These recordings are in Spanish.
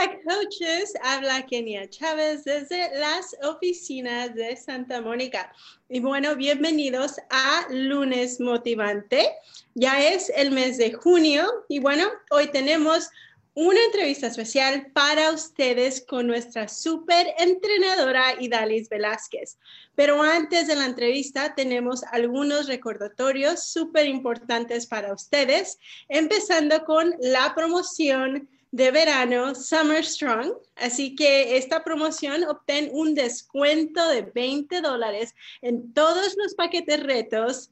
Hola coaches, habla Kenia Chávez desde las oficinas de Santa Mónica. Y bueno, bienvenidos a Lunes Motivante. Ya es el mes de junio y bueno, hoy tenemos una entrevista especial para ustedes con nuestra super entrenadora Idalis Velázquez. Pero antes de la entrevista tenemos algunos recordatorios súper importantes para ustedes, empezando con la promoción de verano Summer Strong. Así que esta promoción obtén un descuento de 20 dólares en todos los paquetes retos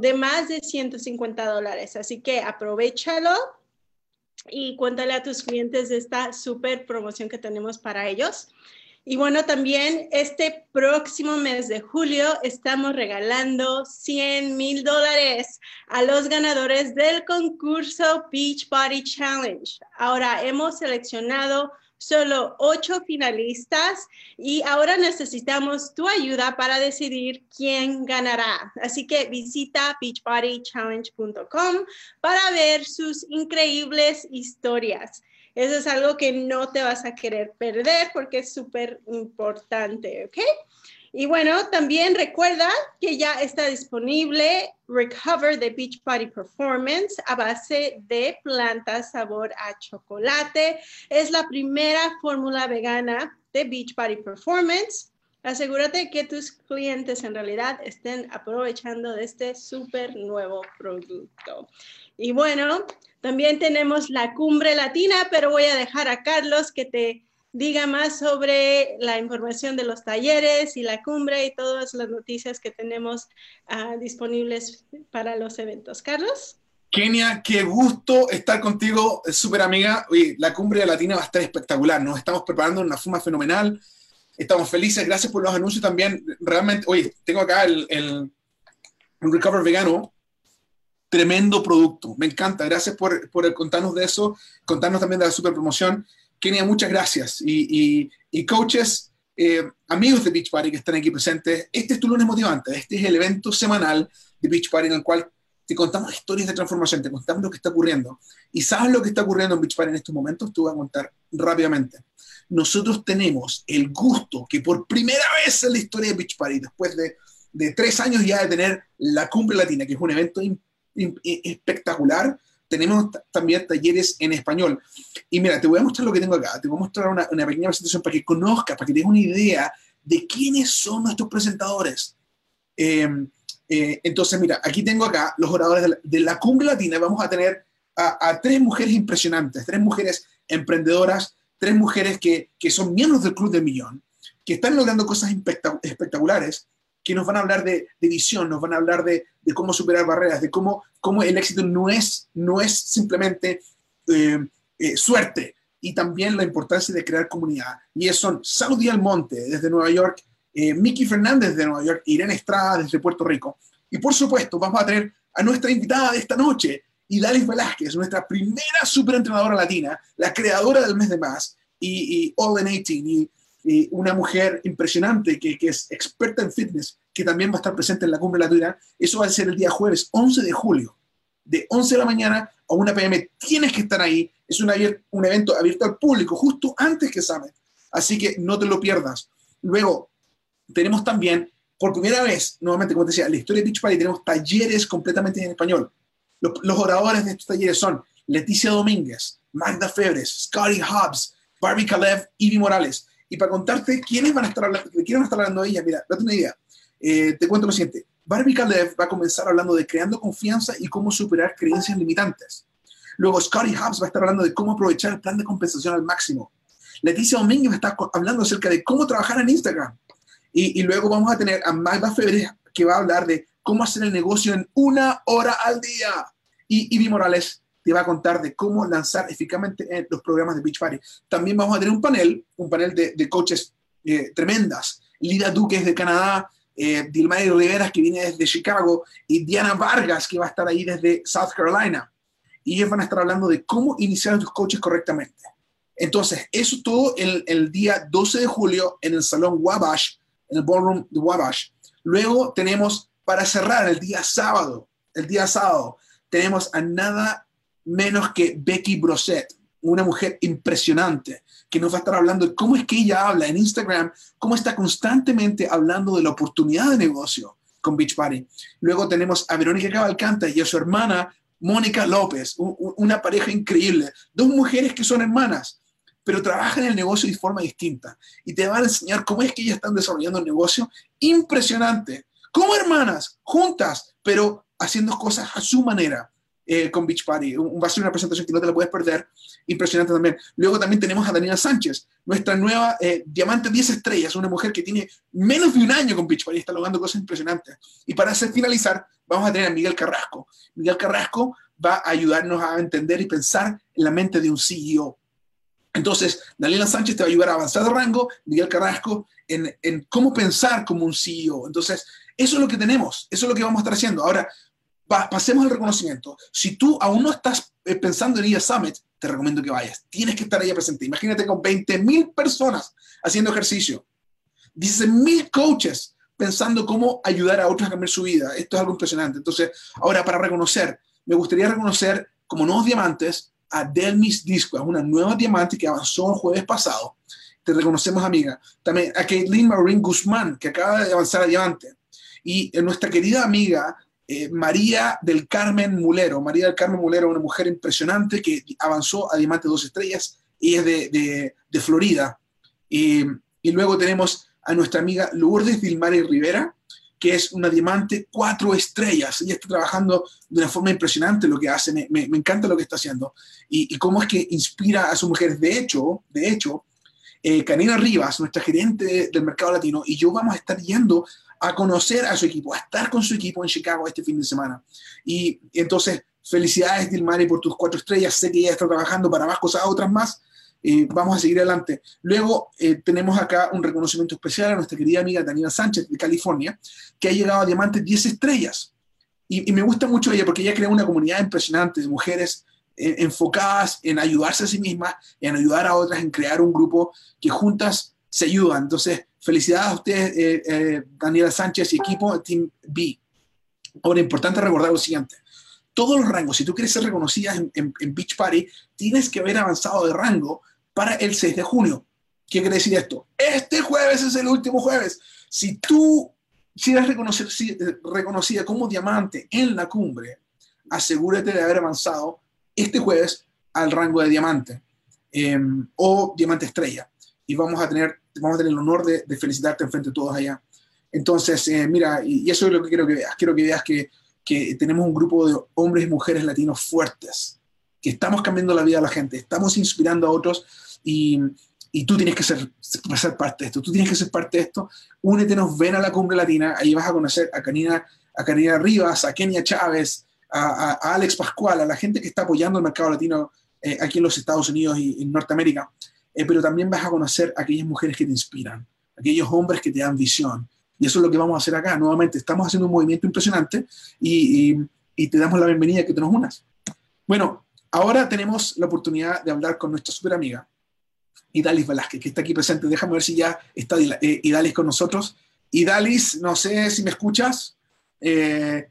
de más de 150 dólares. Así que aprovechalo y cuéntale a tus clientes esta súper promoción que tenemos para ellos. Y bueno, también este próximo mes de julio estamos regalando 100 mil dólares a los ganadores del concurso Beach Body Challenge. Ahora hemos seleccionado solo ocho finalistas y ahora necesitamos tu ayuda para decidir quién ganará. Así que visita beachbodychallenge.com para ver sus increíbles historias. Eso es algo que no te vas a querer perder porque es súper importante, ¿ok? Y bueno, también recuerda que ya está disponible Recover the Beach Body Performance a base de plantas sabor a chocolate. Es la primera fórmula vegana de Beach Body Performance. Asegúrate que tus clientes en realidad estén aprovechando de este súper nuevo producto. Y bueno, también tenemos la cumbre latina, pero voy a dejar a Carlos que te diga más sobre la información de los talleres y la cumbre y todas las noticias que tenemos uh, disponibles para los eventos. Carlos. Kenia, qué gusto estar contigo, súper amiga. La cumbre latina va a estar espectacular. Nos estamos preparando una forma fenomenal. Estamos felices. Gracias por los anuncios también. Realmente, oye, tengo acá el Recover Vegano tremendo producto. Me encanta. Gracias por, por contarnos de eso, contarnos también de la super promoción. Kenia, muchas gracias. Y, y, coaches, eh, amigos de Beach Party que están aquí presentes, este es tu lunes motivante. Este es el evento semanal de Beach Party en el cual te contamos historias de transformación, te contamos lo que está ocurriendo. Y sabes lo que está ocurriendo en Beach Party en estos momentos, te voy a contar rápidamente. Nosotros tenemos el gusto que por primera vez en la historia de Beach Party, después de, de tres años ya de tener la Cumbre Latina, que es un evento importante, espectacular. Tenemos también talleres en español. Y mira, te voy a mostrar lo que tengo acá. Te voy a mostrar una, pequeña presentación para que conozcas, para que tengas una idea de quiénes son nuestros presentadores. Em, eh, entonces, mira, aquí tengo acá los oradores de la, cumbre latina. Vamos a tener a, a, tres mujeres impresionantes, tres mujeres emprendedoras, tres mujeres que, que son miembros del Club del Millón, que están logrando cosas espectaculares que nos van a hablar de, de visión, nos van a hablar de, de, cómo superar barreras, de cómo, cómo el éxito no es, no es simplemente eh, eh, suerte, y también la importancia de crear comunidad. Y son Saudi Almonte desde Nueva York, eh, Miki Fernández de Nueva York, Irene Estrada desde Puerto Rico. Y por supuesto, vamos a tener a nuestra invitada de esta noche, Idalis Velázquez, nuestra primera superentrenadora latina, la creadora del mes de más, y, y All in 18, y eh, una mujer impresionante que, es experta en fitness, que también va a estar presente en la cumbre latina. Eso va a ser el día jueves 11 de julio, de 11 de la mañana a 1 pm. Tienes que estar ahí. Es un, un evento abierto al público justo antes que Summit. Así que no te lo pierdas. Luego, tenemos también, por primera vez, nuevamente, como decía, la historia de Beach Party, tenemos talleres completamente en español. Los, oradores de estos talleres son Leticia Domínguez, Magda Febres, Scotty Hobbs, Barbie Kalev, Ivy Morales y para contarte quiénes van a estar hablando, de quién van a estar hablando ella, mira, date una idea. Eh, te cuento lo siguiente. Barbie Kalev va a comenzar hablando de creando confianza y cómo superar creencias limitantes. Luego Scotty Hobbs va a estar hablando de cómo aprovechar el plan de compensación al máximo. Leticia Domínguez va a estar hablando acerca de cómo trabajar en Instagram. Y, luego vamos a tener a Magda Febre que va a hablar de cómo hacer el negocio en una hora al día. Y Ivy Morales te va a contar de cómo lanzar eficazmente en los programas de Beach Party. También vamos a tener un panel, un panel de, de coaches eh, tremendas. Lida Duque de Canadá, eh, Dilmario Rivera, que viene desde Chicago, y Diana Vargas, que va a estar ahí desde South Carolina. Y ellos van a estar hablando de cómo iniciar a tus coaches correctamente. Entonces, eso todo el, el día 12 de julio en el Salón Wabash, en el Ballroom de Wabash. Luego tenemos, para cerrar, el día sábado, el día sábado, tenemos a nada menos que Becky Brosset. una mujer impresionante que nos va a estar hablando de cómo es que ella habla en Instagram, cómo está constantemente hablando de la oportunidad de negocio con Beach Party. Luego tenemos a Verónica Cavalcanta y a su hermana Mónica López, una pareja increíble, dos mujeres que son hermanas, pero trabajan en el negocio de forma distinta y te van a enseñar cómo es que ellas están desarrollando el negocio impresionante, como hermanas, juntas, pero haciendo cosas a su manera. Eh, con Beach Party. va a ser una presentación que no te la puedes perder. Impresionante también. Luego también tenemos a Daniela Sánchez, nuestra nueva eh, diamante 10 estrellas, una mujer que tiene menos de un año con Beach Party está logrando cosas impresionantes. Y para hacer finalizar, vamos a tener a Miguel Carrasco. Miguel Carrasco va a ayudarnos a entender y pensar en la mente de un CEO. Entonces, Daniela Sánchez te va a ayudar a avanzar de rango, Miguel Carrasco en, en cómo pensar como un CEO. Entonces, eso es lo que tenemos, eso es lo que vamos a estar haciendo. Ahora, pasemos al reconocimiento. Si tú aún no estás eh, pensando en ir a Summit, te recomiendo que vayas. Tienes que estar ahí presente. Imagínate con 20 mil personas haciendo ejercicio, 10 mil coaches pensando cómo ayudar a otros a cambiar su vida. Esto es algo impresionante. Entonces, ahora para reconocer, me gustaría reconocer como nuevos diamantes a Delmis Disco, es una nueva diamante que avanzó el jueves pasado. Te reconocemos, amiga. También a Caitlin Maureen Guzmán, que acaba de avanzar a diamante. Y nuestra querida amiga eh, María del Carmen Mulero. María del Carmen Mulero, una mujer impresionante que avanzó a Diamante Dos Estrellas y es de, Florida. y luego tenemos a nuestra amiga Lourdes Dilmari Rivera, que es una diamante cuatro estrellas. Ella está trabajando de una forma impresionante lo que hace, me, encanta lo que está haciendo y, cómo es que inspira a sus mujeres. De hecho, de hecho, eh, Rivas, nuestra gerente del mercado latino, y yo vamos a estar yendo a conocer a su equipo, a estar con su equipo en Chicago este fin de semana. Y, entonces, felicidades, Dilmari, por tus cuatro estrellas. Sé que ya está trabajando para más cosas, otras más. Eh, vamos a seguir adelante. Luego eh, tenemos acá un reconocimiento especial a nuestra querida amiga Daniela Sánchez de California, que ha llegado a Diamante 10 estrellas. Y, me gusta mucho ella porque ella crea una comunidad impresionante de mujeres eh, enfocadas en ayudarse a sí mismas, en ayudar a otras, en crear un grupo que juntas se ayudan. Entonces, Felicidades a ustedes, eh, eh, Daniela Sánchez y equipo Team B. Ahora, importante recordar lo siguiente. Todos los rangos, si tú quieres ser reconocida en, Beach Party, tienes que haber avanzado de rango para el 6 de junio. ¿Qué quiere decir esto? Este jueves es el último jueves. Si tú si eres reconocida como diamante en la cumbre, asegúrate de haber avanzado este jueves al rango de diamante em, o diamante estrella. Y vamos a tener vamos a tener el honor de, felicitarte en frente de todos allá. Entonces, eh, mira, y, eso es lo que quiero que veas. Quiero que veas que, que tenemos un grupo de hombres y mujeres latinos fuertes, que estamos cambiando la vida de la gente, estamos inspirando a otros y, y tú tienes que ser, ser, parte de esto, tú tienes que ser parte de esto. Únetenos, ven a la cumbre latina, ahí vas a conocer a Karina, a Karina Rivas, a Kenia Chávez, a, a, Alex Pascual, a la gente que está apoyando el mercado latino eh, aquí en los Estados Unidos y en Norteamérica. Eh, pero también vas a conocer a aquellas mujeres que te inspiran, aquellos hombres que te dan visión. Y eso es lo que vamos a hacer acá. Nuevamente, estamos haciendo un movimiento impresionante y, y, te damos la bienvenida que te nos unas. Bueno, ahora tenemos la oportunidad de hablar con nuestra super amiga, Idalis Velázquez, que está aquí presente. Déjame ver si ya está eh, Idalis con nosotros. Idalis, no sé si me escuchas. Eh,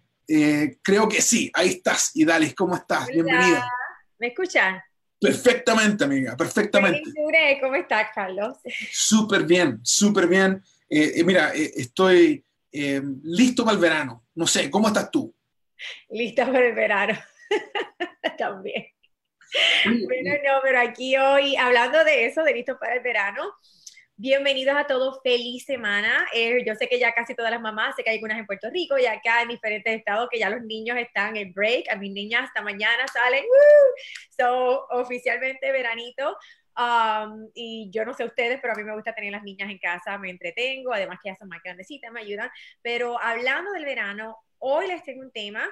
creo que sí, ahí estás, Idalis, ¿cómo estás? Bienvenida. ¿Me escuchan? Perfectamente, amiga, perfectamente. ¿Cómo estás, Carlos? Súper bien, súper bien. Eh, eh, mira, eh, estoy listo para el verano. No sé, ¿cómo estás tú? Lista para el verano. También. Bueno, no, pero aquí hoy, hablando de eso, de listo para el verano, Bienvenidos a todos, feliz semana. Eh, yo sé que ya casi todas las mamás, sé que hay algunas en Puerto Rico y acá en diferentes estados que ya los niños están en break. A mis niñas hasta mañana salen. So, oficialmente veranito. Um, y yo no sé ustedes, pero a mí me gusta tener las niñas en casa, me entretengo, además que ya son más grandecitas, me ayudan. Pero hablando del verano, hoy les tengo un tema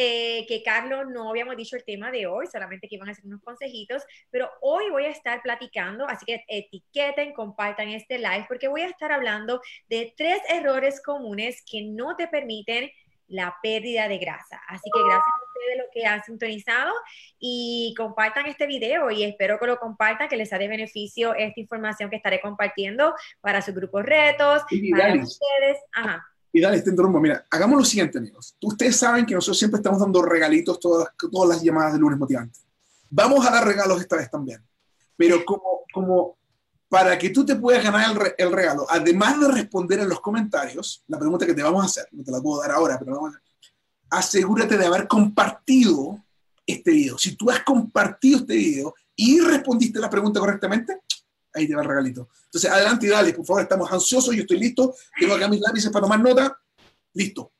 eh, que Carlos no habíamos dicho el tema de hoy, solamente que iban a hacer unos consejitos, pero hoy voy a estar platicando, así que etiqueten, compartan este live, porque voy a estar hablando de tres errores comunes que no te permiten la pérdida de grasa. Así que gracias a ustedes los que han sintonizado y compartan este video y espero que lo compartan, que les sea de beneficio esta información que estaré compartiendo para sus grupos retos, para ustedes. Ajá. Y dale, este rumbo. Mira, hagamos lo siguiente, amigos. Ustedes saben que nosotros siempre estamos dando regalitos todas, todas las llamadas de lunes motivantes. Vamos a dar regalos esta vez también, pero como, como para que tú te puedas ganar el, regalo, además de responder en los comentarios, la pregunta que te vamos a hacer, no te la puedo dar ahora, pero vamos a asegúrate de haber compartido este video. Si tú has compartido este video y respondiste la pregunta correctamente, ahí te va el regalito. Entonces, adelante y dale, por favor, estamos ansiosos, yo estoy listo, tengo acá mis lápices para tomar nota, listo.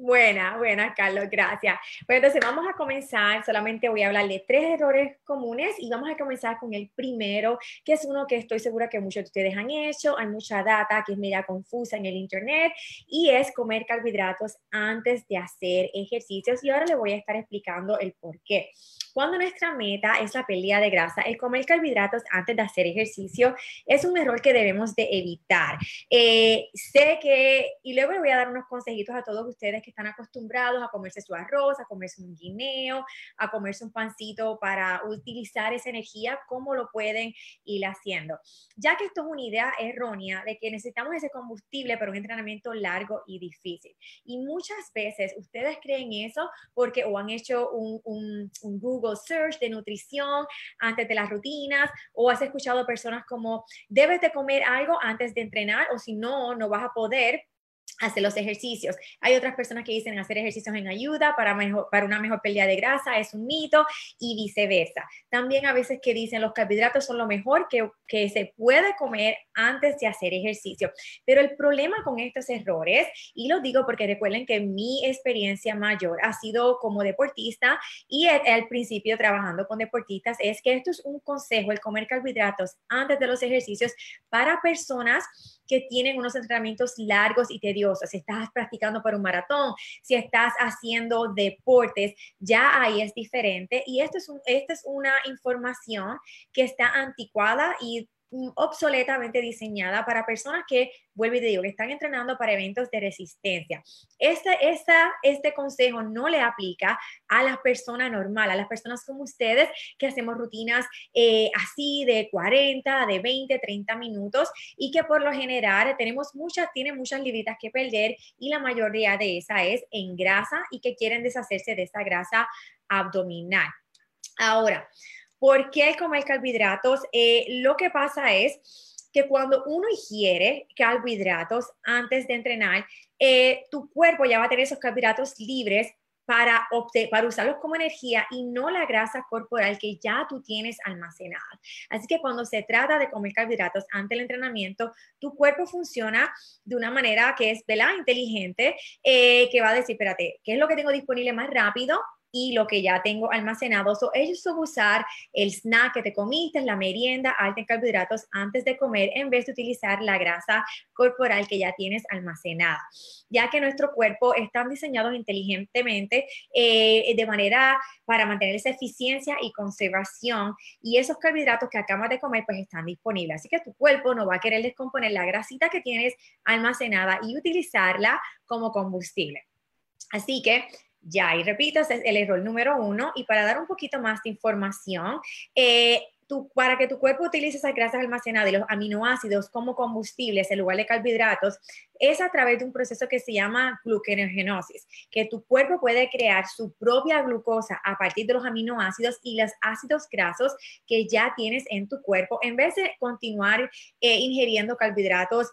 Buena, buena, Carlos, gracias. Pues entonces vamos a comenzar, solamente voy a hablar de tres errores comunes y vamos a comenzar con el primero, que es uno que estoy segura que muchos de ustedes han hecho, hay mucha data que es media confusa en el Internet y es comer carbohidratos antes de hacer ejercicios y ahora le voy a estar explicando el por qué. Cuando nuestra meta es la pérdida de grasa, el comer carbohidratos antes de hacer ejercicio es un error que debemos de evitar. Eh, sé que, y luego le voy a dar unos consejitos a todos ustedes que están acostumbrados a comerse su arroz, a comerse un guineo, a comerse un pancito para utilizar esa energía, cómo lo pueden ir haciendo. Ya que esto es una idea errónea de que necesitamos ese combustible para un entrenamiento largo y difícil. Y muchas veces ustedes creen eso porque o han hecho un, un, un Google Search de nutrición antes de las rutinas o has escuchado personas como debes de comer algo antes de entrenar o si no, no vas a poder hacer los ejercicios. Hay otras personas que dicen hacer ejercicios en ayuda para, para una mejor pérdida de grasa, es un mito y viceversa. También a veces que dicen los carbohidratos son lo mejor que, que se puede comer antes de hacer ejercicio. Pero el problema con estos errores, y lo digo porque recuerden que mi experiencia mayor ha sido como deportista y al principio trabajando con deportistas, es que esto es un consejo, el comer carbohidratos antes de los ejercicios para personas que tienen unos entrenamientos largos y tediosos. Si estás practicando para un maratón, si estás haciendo deportes, ya ahí es diferente. Y esto es, un, esta es una información que está anticuada y obsoletamente diseñada para personas que, vuelvo y te digo, que están entrenando para eventos de resistencia. Este, esta, este consejo no le aplica a las personas normales, a las personas como ustedes que hacemos rutinas eh, así de 40, de 20, 30 minutos y que por lo general tenemos muchas, tienen muchas libritas que perder y la mayoría de esa es en grasa y que quieren deshacerse de esa grasa abdominal. Ahora, ¿Por qué comer carbohidratos? Eh, lo que pasa es que cuando uno ingiere carbohidratos antes de entrenar, eh, tu cuerpo ya va a tener esos carbohidratos libres para, usarlos como energía y no la grasa corporal que ya tú tienes almacenada. Así que cuando se trata de comer carbohidratos ante el entrenamiento, tu cuerpo funciona de una manera que es ¿verdad? inteligente, eh, que va a decir, espérate, ¿qué es lo que tengo disponible más rápido? Y lo que ya tengo almacenado. So, ellos usar el snack que te comiste, la merienda alta en carbohidratos antes de comer en vez de utilizar la grasa corporal que ya tienes almacenada, ya que nuestro cuerpo están diseñados inteligentemente eh, de manera para mantener esa eficiencia y conservación y esos carbohidratos que acabas de comer pues están disponibles. Así que tu cuerpo no va a querer descomponer la grasita que tienes almacenada y utilizarla como combustible. Así que ya, y repito, ese es el error número uno. Y para dar un poquito más de información, eh, para que tu cuerpo utilice esas grasas almacenadas y los aminoácidos como combustibles en lugar de carbohidratos, es a través de un proceso que se llama gluconeogenosis, que tu cuerpo puede crear su propia glucosa a partir de los aminoácidos y los ácidos grasos que ya tienes en tu cuerpo, en vez de continuar eh, ingiriendo carbohidratos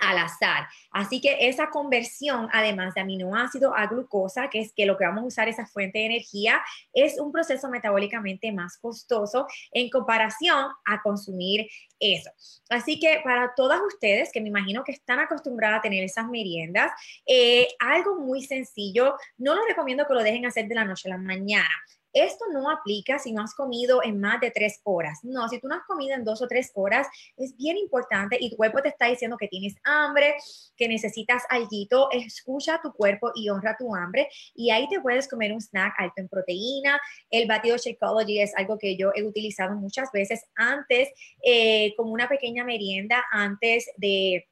al azar. Así que esa conversión, además de aminoácido a glucosa, que es que lo que vamos a usar esa fuente de energía, es un proceso metabólicamente más costoso en comparación a consumir eso. Así que para todas ustedes, que me imagino que están acostumbradas a tener esas meriendas, eh, algo muy sencillo, no lo recomiendo que lo dejen hacer de la noche a la mañana. Esto no aplica si no has comido en más de tres horas. No, si tú no has comido en dos o tres horas, es bien importante y tu cuerpo te está diciendo que tienes hambre, que necesitas algo, escucha a tu cuerpo y honra tu hambre y ahí te puedes comer un snack alto en proteína. El batido Shakeology es algo que yo he utilizado muchas veces antes, eh, como una pequeña merienda antes de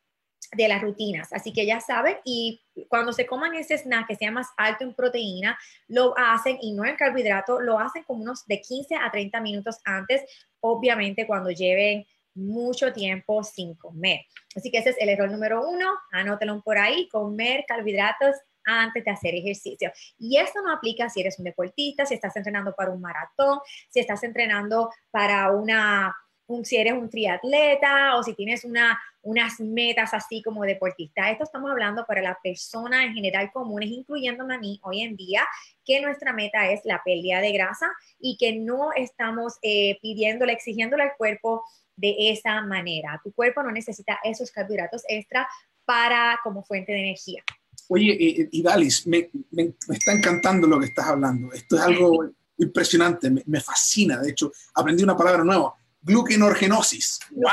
de las rutinas. Así que ya saben, y cuando se coman ese snack que sea más alto en proteína, lo hacen y no en carbohidrato, lo hacen como unos de 15 a 30 minutos antes, obviamente cuando lleven mucho tiempo sin comer. Así que ese es el error número uno, anótelo por ahí, comer carbohidratos antes de hacer ejercicio. Y esto no aplica si eres un deportista, si estás entrenando para un maratón, si estás entrenando para una, si eres un triatleta o si tienes una, unas metas así como deportista. Esto estamos hablando para las personas en general comunes, incluyéndome a mí hoy en día, que nuestra meta es la pérdida de grasa y que no estamos eh, pidiéndole, exigiéndole al cuerpo de esa manera. Tu cuerpo no necesita esos carbohidratos extra para como fuente de energía. Oye, y, y Dalis, me, me, está encantando lo que estás hablando. Esto es algo impresionante, me, me fascina. De hecho, aprendí una palabra nueva gluconeogenosis. Wow.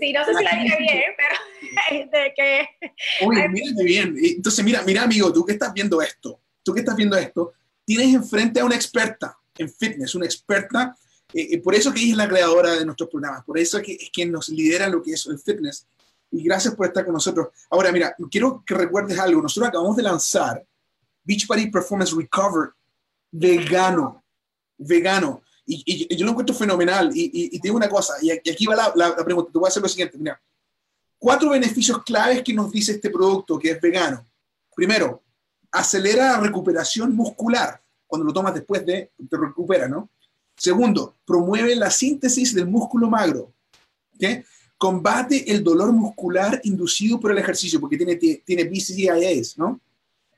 Sí, no sé si la dije bien, pero de que... Oye, mírate bien. Entonces, mira, mira, amigo, tú que estás viendo esto, tú que estás viendo esto, tienes enfrente a una experta en fitness, una experta, eh, eh por eso que ella es la creadora de nuestros programas, por eso que es quien nos lidera lo que es el fitness. Y gracias por estar con nosotros. Ahora, mira, quiero que recuerdes algo. Nosotros acabamos de lanzar Beachbody Performance Recover vegano. Vegano. Y, yo lo encuentro fenomenal. Y, y, te digo una cosa, y aquí va la, pregunta, te voy a hacer lo siguiente, mira, cuatro beneficios claves que nos dice este producto que es vegano. Primero, acelera la recuperación muscular. Cuando lo tomas después de, te recupera, ¿no? Segundo, promueve la síntesis del músculo magro. ¿okay? Combate el dolor muscular inducido por el ejercicio, porque tiene, tiene BCIAs, ¿no?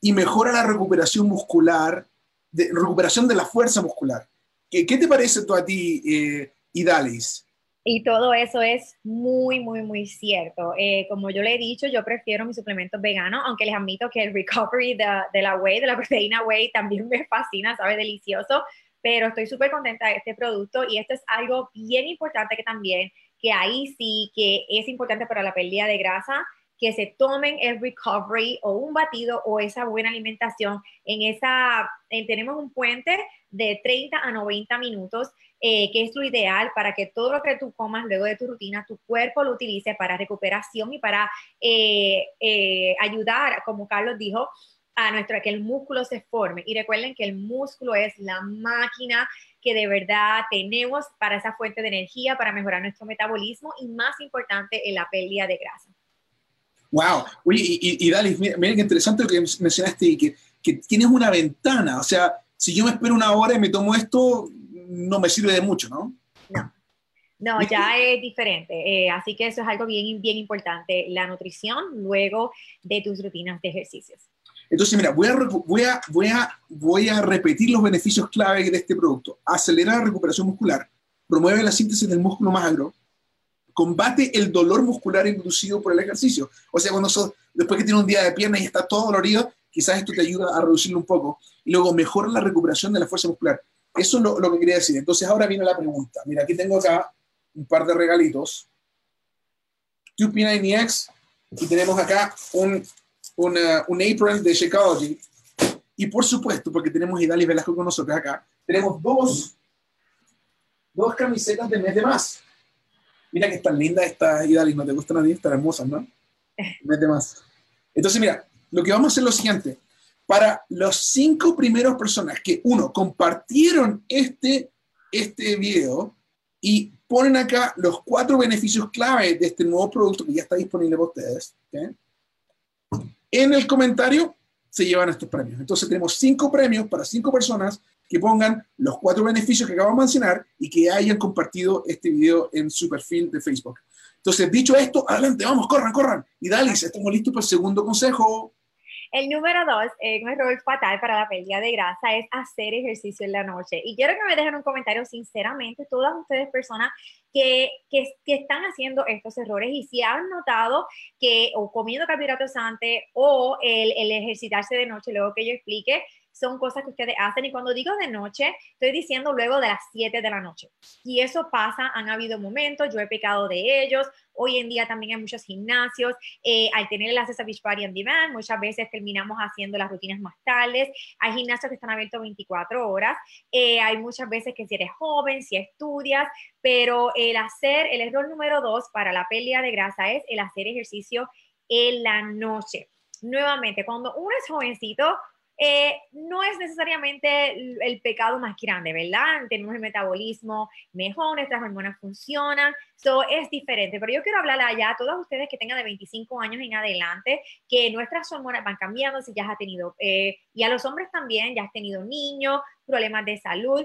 Y mejora la recuperación muscular, recuperación de la fuerza muscular. ¿Qué, qué te parece tú a ti, eh, Idalis? Y todo eso es muy, muy, muy cierto. Eh, como yo le he dicho, yo prefiero mis suplementos veganos, aunque les admito que el recovery de, de la whey, de la proteína whey, también me fascina, sabe delicioso, pero estoy súper contenta de este producto y esto es algo bien importante que también, que ahí sí que es importante para la pérdida de grasa, que se tomen el recovery o un batido o esa buena alimentación en esa, tenemos un puente de 30 a 90 minutos, eh, que es lo ideal para que todo lo que tú comas luego de tu rutina, tu cuerpo lo utilice para recuperación y para eh, eh, ayudar, como Carlos dijo, a nuestro, que el músculo se forme. Y recuerden que el músculo es la máquina que de verdad tenemos para esa fuente de energía, para mejorar nuestro metabolismo y más importante, en la pérdida de grasa. Wow, oye, y, y, Dalis, mira, mira, qué interesante lo que mencionaste, que, que tienes una ventana, o sea, si yo me espero una hora y me tomo esto, no me sirve de mucho, ¿no? No. No, ya es diferente. Eh, así que eso es algo bien, bien importante, la nutrición luego de tus rutinas de ejercicios. Entonces, mira, voy a, voy, a, voy, a, voy a repetir los beneficios clave de este producto. Acelera la recuperación muscular, promueve la síntesis del músculo magro, combate el dolor muscular inducido por el ejercicio. O sea, cuando después que tienes un día de pierna y está todo dolorido, quizás esto te ayuda a reducirlo un poco. Y luego mejora la recuperación de la fuerza muscular. Eso es lo, que quería decir. Entonces ahora viene la pregunta. Mira, aquí tengo acá un par de regalitos. 2P90X y tenemos acá un, un apron de Shakeology. Y por supuesto, porque tenemos Idalis Velasco con nosotros acá, tenemos dos, dos camisetas de mes de más. Mira que están lindas estas Idalis, ¿no te gustan a ti? Están hermosas, ¿no? Mes de más. Entonces, mira, lo que vamos a hacer es lo siguiente. Para los cinco primeros personas que, uno, compartieron este, este video y ponen acá los cuatro beneficios clave de este nuevo producto que ya está disponible para ustedes, en el comentario se llevan estos premios. Entonces tenemos cinco premios para cinco personas que pongan los cuatro beneficios que acabamos de mencionar y que hayan compartido este video en su perfil de Facebook. Entonces, dicho esto, adelante, vamos, corran, corran. Y Dalis, estamos listos para el segundo consejo. El número dos, eh, un error fatal para la pérdida de grasa es hacer ejercicio en la noche. Y quiero que me dejen un comentario, sinceramente, todas ustedes personas que, que, que, están haciendo estos errores y si han notado que o comiendo carbohidratos antes o el, el ejercitarse de noche, luego que yo explique, son cosas que ustedes hacen. Y cuando digo de noche, estoy diciendo luego de las 7 de la noche. Y eso pasa, han habido momentos, yo he pecado de ellos. Hoy en día también hay muchos gimnasios. Eh, al tener el acceso a Beachbody on Demand, muchas veces terminamos haciendo las rutinas más tardes. Hay gimnasios que están abiertos 24 horas. Eh, hay muchas veces que si eres joven, si estudias, pero el hacer, el error número dos para la pérdida de grasa es el hacer ejercicio en la noche. Nuevamente, cuando uno es jovencito, eh, no es necesariamente el, pecado más grande, ¿verdad? Tenemos el metabolismo mejor, nuestras hormonas funcionan, eso es diferente. Pero yo quiero hablar allá a todos ustedes que tengan de 25 años en adelante, que nuestras hormonas van cambiando si ya has tenido, eh, y a los hombres también, ya has tenido niños, problemas de salud.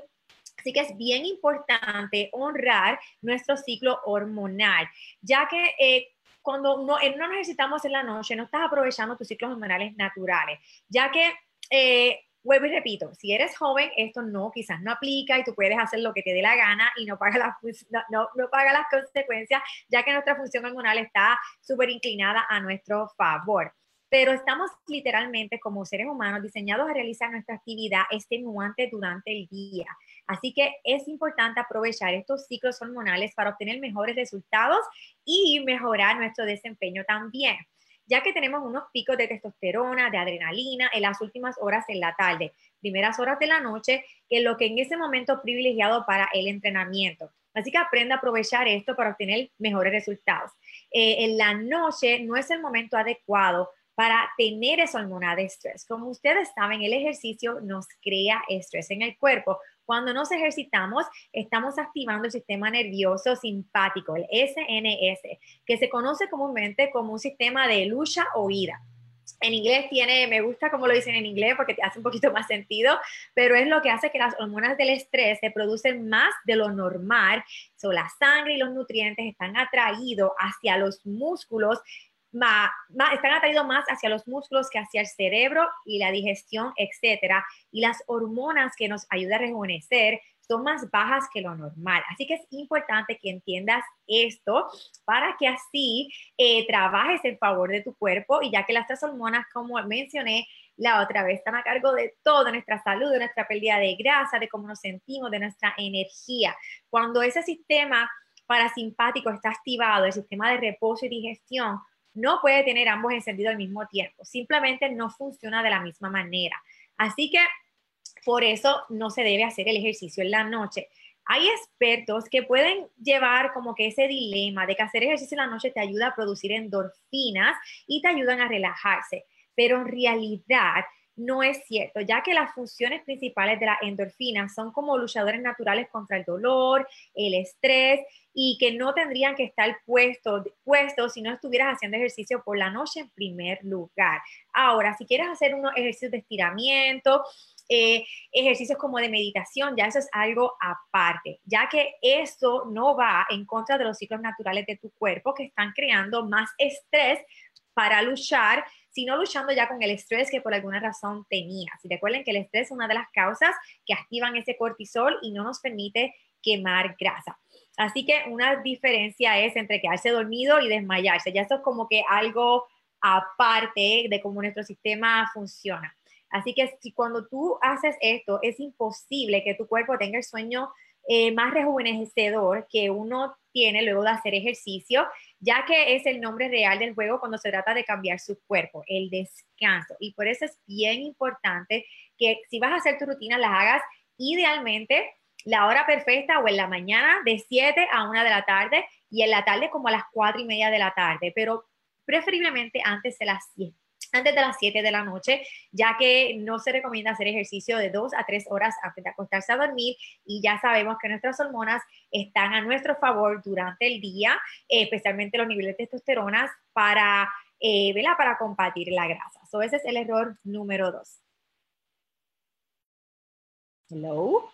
Así que es bien importante honrar nuestro ciclo hormonal, ya que eh, cuando no, no necesitamos en la noche, no estás aprovechando tus ciclos hormonales naturales, ya que eh, vuelvo y repito, si eres joven, esto no, quizás no aplica y tú puedes hacer lo que te dé la gana y no paga, las, no, no, paga las consecuencias, ya que nuestra función hormonal está súper inclinada a nuestro favor. Pero estamos literalmente como seres humanos diseñados a realizar nuestra actividad extenuante durante el día. Así que es importante aprovechar estos ciclos hormonales para obtener mejores resultados y mejorar nuestro desempeño también ya que tenemos unos picos de testosterona, de adrenalina en las últimas horas en la tarde, primeras horas de la noche, que es lo que en ese momento es privilegiado para el entrenamiento. Así que aprenda a aprovechar esto para obtener mejores resultados. Eh, en la noche no es el momento adecuado para tener esa hormona de estrés. Como ustedes saben, el ejercicio nos crea estrés en el cuerpo. Cuando nos ejercitamos, estamos activando el sistema nervioso simpático, el SNS, que se conoce comúnmente como un sistema de lucha o huida. En inglés tiene, me gusta como lo dicen en inglés porque te hace un poquito más sentido, pero es lo que hace que las hormonas del estrés se producen más de lo normal. So, la sangre y los nutrientes están atraídos hacia los músculos están atraídos más hacia los músculos que hacia el cerebro y la digestión, etcétera. Y las hormonas que nos ayudan a rejuvenecer son más bajas que lo normal. Así que es importante que entiendas esto para que así eh, trabajes en favor de tu cuerpo y ya que las tres hormonas, como mencioné la otra vez, están a cargo de toda nuestra salud, de nuestra pérdida de grasa, de cómo nos sentimos, de nuestra energía. Cuando ese sistema parasimpático está activado, el sistema de reposo y digestión, no puede tener ambos encendidos al mismo tiempo. Simplemente no funciona de la misma manera. Así que por eso no se debe hacer el ejercicio en la noche. Hay expertos que pueden llevar como que ese dilema de que hacer ejercicio en la noche te ayuda a producir endorfinas y te ayudan a relajarse, pero en realidad no es cierto, ya que las funciones principales de la endorfina son como luchadores naturales contra el dolor, el estrés y que no tendrían que estar puestos puesto si no estuvieras haciendo ejercicio por la noche en primer lugar. Ahora, si quieres hacer unos ejercicios de estiramiento, eh, ejercicios como de meditación, ya eso es algo aparte, ya que eso no va en contra de los ciclos naturales de tu cuerpo que están creando más estrés para luchar sino luchando ya con el estrés que por alguna razón tenía. Si recuerden que el estrés es una de las causas que activan ese cortisol y no nos permite quemar grasa. Así que una diferencia es entre quedarse dormido y desmayarse. Ya eso es como que algo aparte de cómo nuestro sistema funciona. Así que si cuando tú haces esto, es imposible que tu cuerpo tenga el sueño eh, más rejuvenecedor que uno tiene luego de hacer ejercicio, ya que es el nombre real del juego cuando se trata de cambiar su cuerpo, el descanso. Y por eso es bien importante que si vas a hacer tu rutina, las hagas idealmente la hora perfecta o en la mañana de 7 a 1 de la tarde y en la tarde como a las 4 y media de la tarde, pero preferiblemente antes de las 7 antes de las 7 de la noche, ya que no se recomienda hacer ejercicio de 2 a 3 horas antes de acostarse a dormir y ya sabemos que nuestras hormonas están a nuestro favor durante el día, eh, especialmente los niveles de testosterona para, eh, para combatir la grasa. So, ese es el error número 2. Hello.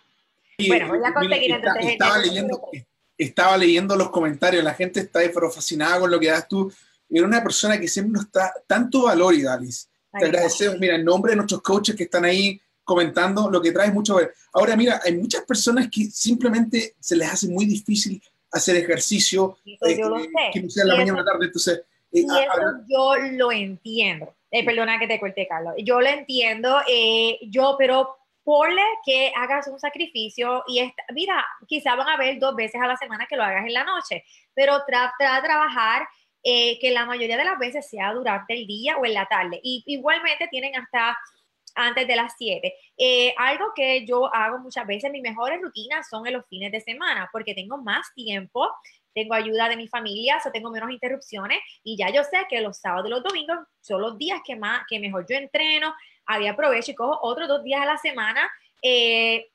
bueno, voy a conseguir entonces. Estaba leyendo, estaba leyendo los comentarios, la gente está fascinada con lo que das tú era una persona que siempre nos da tanto valor, Idalis. Te agradecemos, mira, en nombre de nuestros coaches que están ahí comentando, lo que traes mucho valor. Ahora, mira, hay muchas personas que simplemente se les hace muy difícil hacer ejercicio, eh, yo lo sé. que no sea la mañana o la tarde, entonces... Eh, y eso yo lo entiendo. Eh, perdona que te corté, Carlos. Yo lo entiendo, yo, pero ponle que hagas un sacrificio y esta, mira, quizá van a ver dos veces a la semana que lo hagas en la noche, pero trata de trabajar eh, que la mayoría de las veces sea durante el día o en la tarde. Y igualmente tienen hasta antes de las 7. Eh, algo que yo hago muchas veces, mis mejores rutinas son en los fines de semana, porque tengo más tiempo, tengo ayuda de mi familia, o tengo menos interrupciones y ya yo sé que los sábados y los domingos son los días que más, que mejor yo entreno, ahí aprovecho y cojo otros dos días a la semana. Eh,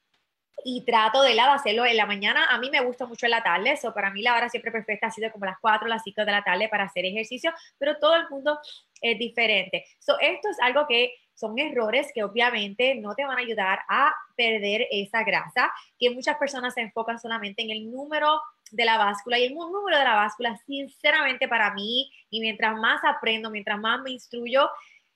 y trato de, la, hacerlo en la mañana. A mí me gusta mucho en la tarde, eso para mí la hora siempre perfecta ha sido como las 4 o las 5 de la tarde para hacer ejercicio, pero todo el mundo es diferente. So, esto es algo que son errores que obviamente no te van a ayudar a perder esa grasa, que muchas personas se enfocan solamente en el número de la báscula y el número de la báscula, sinceramente para mí, y mientras más aprendo, mientras más me instruyo,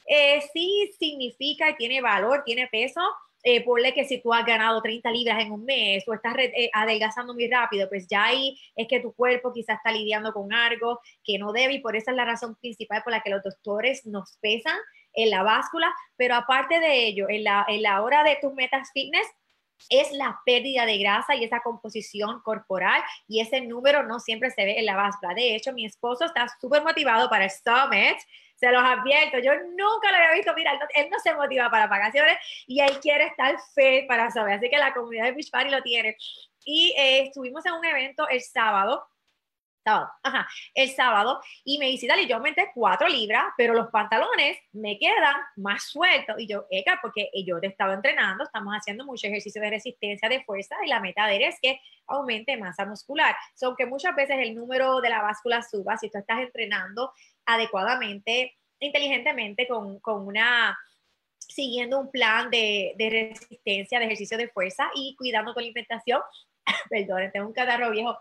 eh, sí significa y tiene valor, tiene peso, eh, ponle que si tú has ganado 30 libras en un mes o estás eh, adelgazando muy rápido, pues ya ahí es que tu cuerpo quizás está lidiando con algo que no debe y por esa es la razón principal por la que los doctores nos pesan en la báscula, pero aparte de ello, en la, hora de tus metas fitness, es la pérdida de grasa y esa composición corporal y ese número no siempre se ve en la báscula. De hecho, mi esposo está súper motivado para el Summit se los advierto, yo nunca lo había visto, mira, él no, se motiva para vacaciones y él quiere estar fe para saber, así que la comunidad de Beach Party lo tiene. Y eh, estuvimos en un evento el sábado, sábado, ajá, el sábado, y me dice, dale, yo aumenté cuatro libras, pero los pantalones me quedan más sueltos. Y yo, Eka, porque yo te estaba entrenando, estamos haciendo mucho ejercicio de resistencia, de fuerza, y la meta de él es que aumente masa muscular. So, aunque muchas veces el número de la báscula suba, si tú estás entrenando adecuadamente, inteligentemente, con, con una siguiendo un plan de, de, resistencia, de ejercicio de fuerza y cuidando tu alimentación. Perdón, tengo un catarro viejo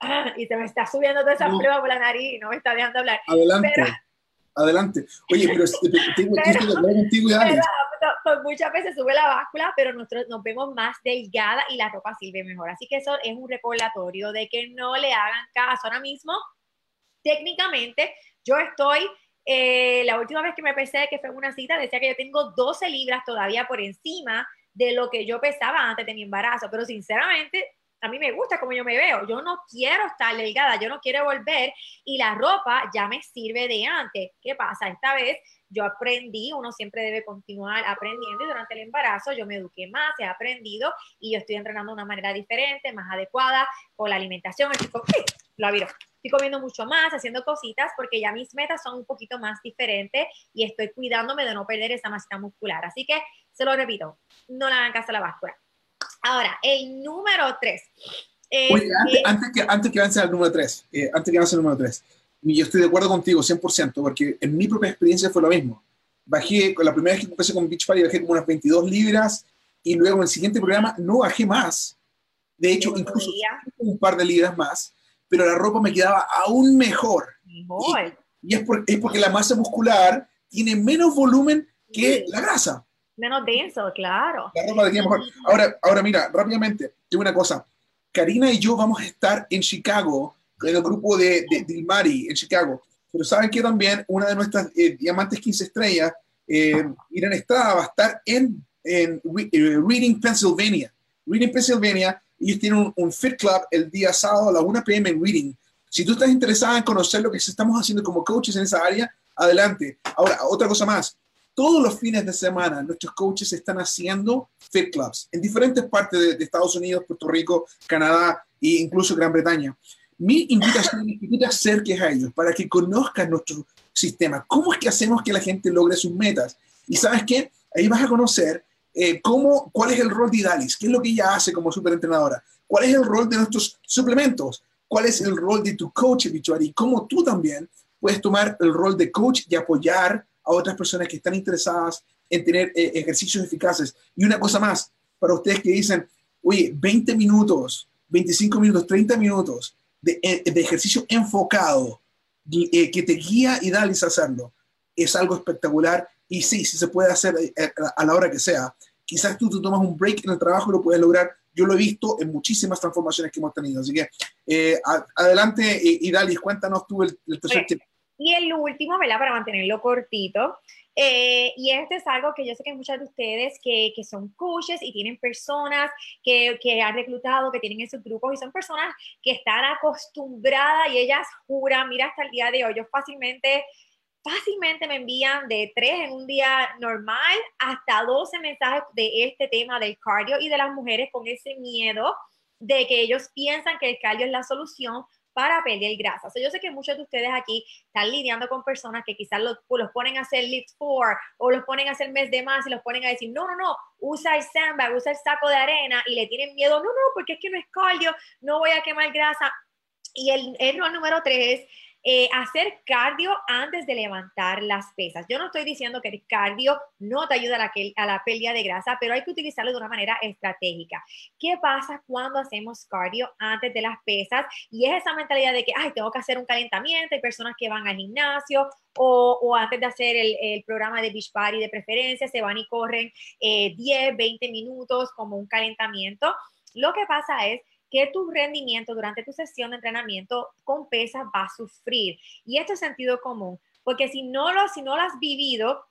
y se me está subiendo toda esa prueba por la nariz y no me está dejando hablar. Adelante. Adelante. Oye, pero tengo, contigo y pues muchas veces sube la báscula, pero nosotros nos vemos más delgada y la ropa sirve mejor. Así que eso es un recordatorio de que no le hagan caso. Ahora mismo, técnicamente, yo estoy, eh, la última vez que me pesé, que fue en una cita, decía que yo tengo 12 libras todavía por encima de lo que yo pesaba antes de mi embarazo, pero sinceramente a mí me gusta como yo me veo, yo no quiero estar delgada, yo no quiero volver y la ropa ya me sirve de antes. ¿Qué pasa? Esta vez yo aprendí, uno siempre debe continuar aprendiendo y durante el embarazo yo me eduqué más, he aprendido y yo estoy entrenando de una manera diferente, más adecuada con la alimentación. Estoy, lo estoy comiendo mucho más, haciendo cositas porque ya mis metas son un poquito más diferentes y estoy cuidándome de no perder esa masa muscular. Así que se lo repito, no le hagan caso a la báscula. Ahora, el número tres. Oye, antes, que, antes que avance al número tres, eh, antes que avance al número tres, yo estoy de acuerdo contigo 100%, porque en mi propia experiencia fue lo mismo. Bajé, la primera vez que empecé con Beach Party, bajé como unas 22 libras y luego en el siguiente programa no bajé más. De hecho, incluso un par de libras más, pero la ropa me quedaba aún mejor. Y, es, es, porque la masa muscular tiene menos volumen que la grasa. Menos denso, claro. La ropa mejor. Ahora, ahora mira, rápidamente, tengo una cosa. Karina y yo vamos a estar en Chicago en el grupo de, de, Dilmari en Chicago. Pero saben que también una de nuestras eh, diamantes 15 estrellas, eh, Irene Estrada, va a estar en, eh, Reading, Pennsylvania. Reading, Pennsylvania, ellos tienen un, Fit Club el día sábado a las 1 p.m. en Reading. Si tú estás interesada en conocer lo que estamos haciendo como coaches en esa área, adelante. Ahora, otra cosa más. Todos los fines de semana nuestros coaches están haciendo Fit Clubs en diferentes partes de, de Estados Unidos, Puerto Rico, Canadá e incluso Gran Bretaña. Mi invitación es que te acerques a ellos para que conozcan nuestro sistema. ¿Cómo es que hacemos que la gente logre sus metas? Y sabes qué? Ahí vas a conocer eh, cómo, cuál es el rol de Idalis, qué es lo que ella hace como superentrenadora, cuál es el rol de nuestros suplementos, cuál es el rol de tu coach habitual y cómo tú también puedes tomar el rol de coach y apoyar a otras personas que están interesadas en tener eh, ejercicios eficaces. Y una cosa más, para ustedes que dicen, oye, 20 minutos, 25 minutos, 30 minutos, eh, de, ejercicio enfocado eh, que te guía y da a hacerlo. Es algo espectacular y sí, sí se puede hacer eh, a la hora que sea. Quizás tú, tú tomas un break en el trabajo y lo puedes lograr. Yo lo he visto en muchísimas transformaciones que hemos tenido. Así que adelante, y, Dalis, cuéntanos tú el, tercer tip. Y el último, ¿verdad? Para mantenerlo cortito, eh, y este es algo que yo sé que muchas de ustedes que, que son coaches y tienen personas que, que, han reclutado, que tienen en sus grupos y son personas que están acostumbradas y ellas juran, mira, hasta el día de hoy, yo fácilmente fácilmente me envían de tres en un día normal hasta 12 mensajes de este tema del cardio y de las mujeres con ese miedo de que ellos piensan que el cardio es la solución para perder grasa. yo sé que muchos de ustedes aquí están lidiando con personas que quizás los, los ponen a hacer lift for o los ponen a hacer mes de más y los ponen a decir, no, no, no, usa el sandbag, usa el saco de arena y le tienen miedo, no, no, porque es que no es cardio, no voy a quemar grasa. Y el error número tres es eh, hacer cardio antes de levantar las pesas. Yo no estoy diciendo que el cardio no te ayuda a la, a la pérdida de grasa, pero hay que utilizarlo de una manera estratégica. ¿Qué pasa cuando hacemos cardio antes de las pesas? Y es esa mentalidad de que, ay, tengo que hacer un calentamiento. Hay personas que van al gimnasio o, antes de hacer el, programa de Beach Party de preferencia, se van y corren 10, eh, 20 minutos como un calentamiento. Lo que pasa es que tu rendimiento durante tu sesión de entrenamiento con pesas va a sufrir. Y esto es sentido común, porque si no lo, si no lo has vivido,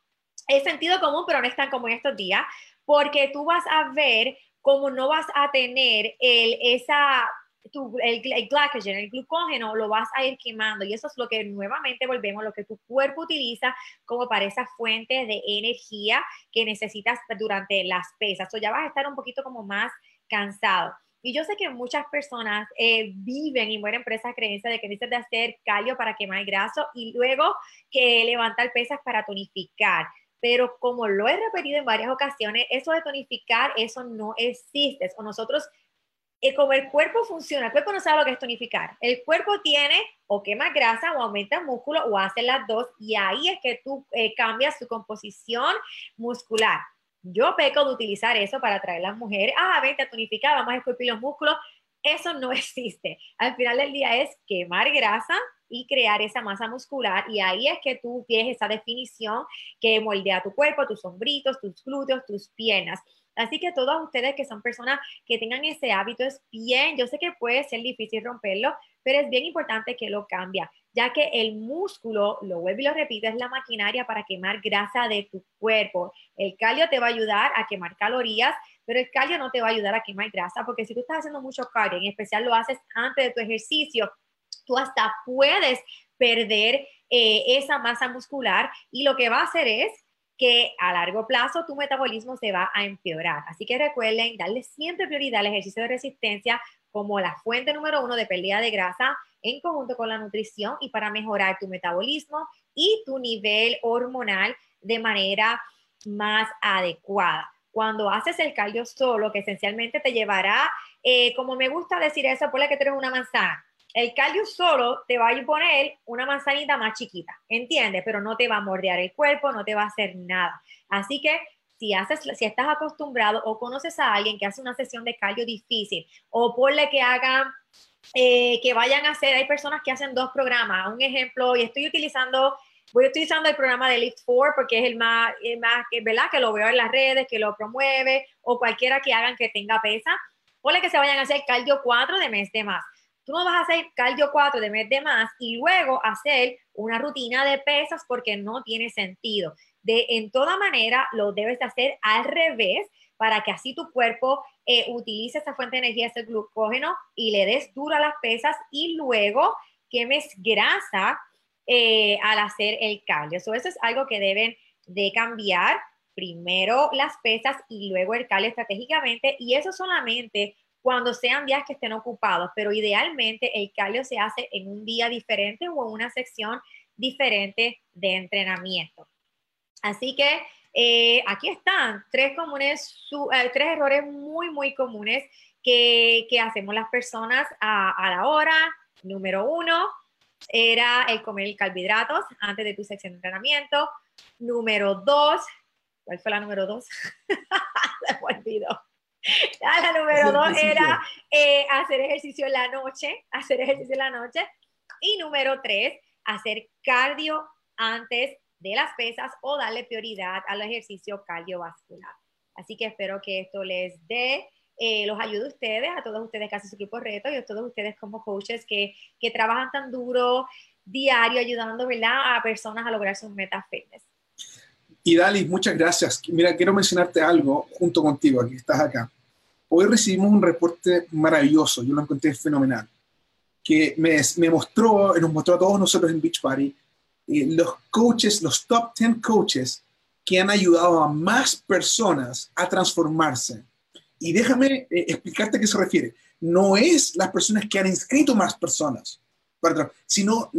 es sentido común, pero no es tan como en estos días, porque tú vas a ver cómo no vas a tener el, esa, el, el glycogen, el glucógeno, lo vas a ir quemando. Y eso es lo que nuevamente volvemos, lo que tu cuerpo utiliza como para esa fuente de energía que necesitas durante las pesas. O ya vas a estar un poquito como más cansado. Y yo sé que muchas personas eh, viven y mueren por esa creencia de que dices de hacer calio para quemar graso y luego que levantar pesas para tonificar. Pero como lo he repetido en varias ocasiones, eso de tonificar, eso no existe. O nosotros, eh, como el cuerpo funciona, el cuerpo no sabe lo que es tonificar. El cuerpo tiene o quema grasa o aumenta músculo o hace las dos y ahí es que tú eh, cambias su composición muscular. Yo peco de utilizar eso para atraer a las mujeres. Ah, vente a tonificar, vamos a esculpir los músculos. Eso no existe. Al final del día es quemar grasa y crear esa masa muscular y ahí es que tú tienes esa definición que moldea tu cuerpo, tus hombritos, tus glúteos, tus piernas. Así que todos ustedes que son personas que tengan ese hábito es bien, yo sé que puede ser difícil romperlo, pero es bien importante que lo cambie, ya que el músculo, lo vuelvo y lo repito, es la maquinaria para quemar grasa de tu cuerpo. El calio te va a ayudar a quemar calorías, pero el calio no te va a ayudar a quemar grasa, porque si tú estás haciendo mucho cardio, en especial lo haces antes de tu ejercicio, tú hasta puedes perder eh, esa masa muscular y lo que va a hacer es que a largo plazo tu metabolismo se va a empeorar. Así que recuerden darle siempre prioridad al ejercicio de resistencia como la fuente número uno de pérdida de grasa en conjunto con la nutrición y para mejorar tu metabolismo y tu nivel hormonal de manera más adecuada. Cuando haces el cardio solo, que esencialmente te llevará, eh, como me gusta decir eso, ponle que tienes una manzana. El cardio solo te va a poner una manzanita más chiquita, ¿entiendes? Pero no te va a mordear el cuerpo, no te va a hacer nada. Así que si, haces, si estás acostumbrado o conoces a alguien que hace una sesión de cardio difícil o ponle que hagan, eh, que vayan a hacer, hay personas que hacen dos programas, un ejemplo, y estoy utilizando, voy utilizando el programa de Lift 4 porque es el más, el más ¿verdad? Que lo veo en las redes, que lo promueve, o cualquiera que hagan que tenga pesa, ponle que se vayan a hacer cardio 4 de mes de más. Tú no vas a hacer cardio 4 de mes de más y luego hacer una rutina de pesas porque no tiene sentido de en toda manera lo debes de hacer al revés para que así tu cuerpo eh, utilice esa fuente de energía, ese glucógeno y le des duro a las pesas y luego quemes grasa eh, al hacer el cardio. eso es algo que deben de cambiar. Primero las pesas y luego el cardio estratégicamente y eso solamente cuando sean días que estén ocupados, pero idealmente el cardio se hace en un día diferente o en una sección diferente de entrenamiento. Así que eh, aquí están tres, comunes, eh, tres errores muy, muy comunes que, hacemos las personas a, la hora. Número uno era el comer carbohidratos antes de tu sección de entrenamiento. Número dos, ¿cuál fue la número dos? Se me olvidó. La número dos era eh, hacer ejercicio en la noche, hacer ejercicio en la noche. Y número tres, hacer cardio antes de las pesas o darle prioridad al ejercicio cardiovascular. Así que espero que esto les dé, eh, los ayude a ustedes, a todos ustedes que hacen su equipo reto y a todos ustedes como coaches que, que trabajan tan duro diario ayudando a personas a lograr sus metas fitness. Y Dali, muchas gracias. Mira, quiero mencionarte algo junto contigo, aquí estás acá. Hoy recibimos un reporte maravilloso, yo lo encontré fenomenal, que me, me mostró, nos mostró a todos nosotros en Beach Party los coaches, los top 10 coaches que han ayudado a más personas a transformarse. Y déjame eh, explicarte a qué se refiere. No es las personas que han inscrito más personas, sino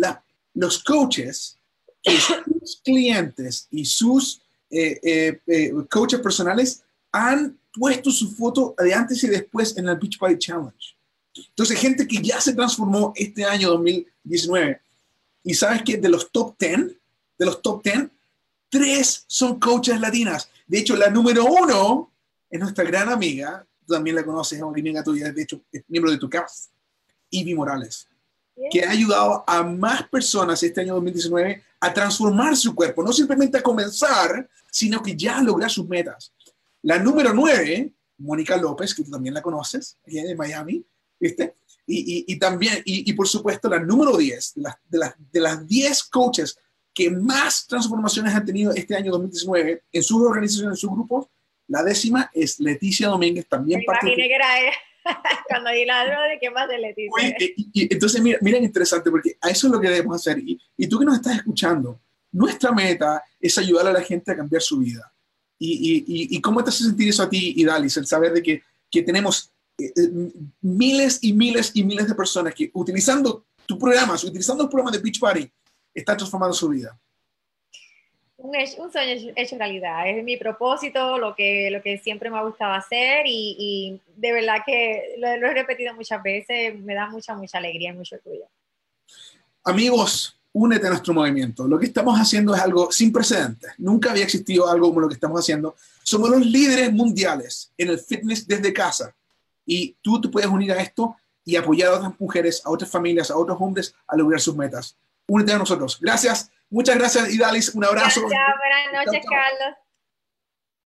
los coaches que sus clientes y sus eh, eh, eh, coaches personales han puesto su foto de antes y después en el Beach Party Challenge. Entonces, gente que ya se transformó este año 2019. Y sabes que de los top 10, de los top 10, tres son coaches latinas. De hecho, la número uno es nuestra gran amiga, tú también la conoces, es una amiga tuya, de hecho, es miembro de tu casa, Ivy Morales, que ha ayudado a más personas este año 2019 a transformar su cuerpo, no simplemente a comenzar, sino que ya a lograr sus metas. La número nueve, Mónica López, que tú también la conoces, aquí de Miami, ¿viste? Y, y, también, y, por supuesto, la número 10, de las, de, las, de las 10 coaches que más transformaciones han tenido este año 2019 en sus organizaciones, en sus grupos, la décima es Leticia Domínguez, también Me parte imaginé que era ella. Cuando di la de qué más de Leticia. y, entonces, miren, miren, interesante, porque a eso es lo que debemos hacer. Y, y tú que nos estás escuchando, nuestra meta es ayudar a la gente a cambiar su vida. ¿Y, y cómo te hace sentir eso a ti y Dalis, el saber de que, que tenemos eh, eh, miles y miles y miles de personas que utilizando tu programa, utilizando el programa de Beach Party, están transformando su vida. Un, un, sueño hecho realidad, es mi propósito, lo que, lo que siempre me ha gustado hacer y, y de verdad que lo, lo, he repetido muchas veces, me da mucha, mucha alegría y mucho orgullo. Amigos, únete a nuestro movimiento. Lo que estamos haciendo es algo sin precedentes. Nunca había existido algo como lo que estamos haciendo. Somos los líderes mundiales en el fitness desde casa. Y tú te puedes unir a esto y apoyar a otras mujeres, a otras familias, a otros hombres a lograr sus metas. Únete a nosotros. Gracias. Muchas gracias, Idalis. Un abrazo. Gracias. Buenas noches, Carlos.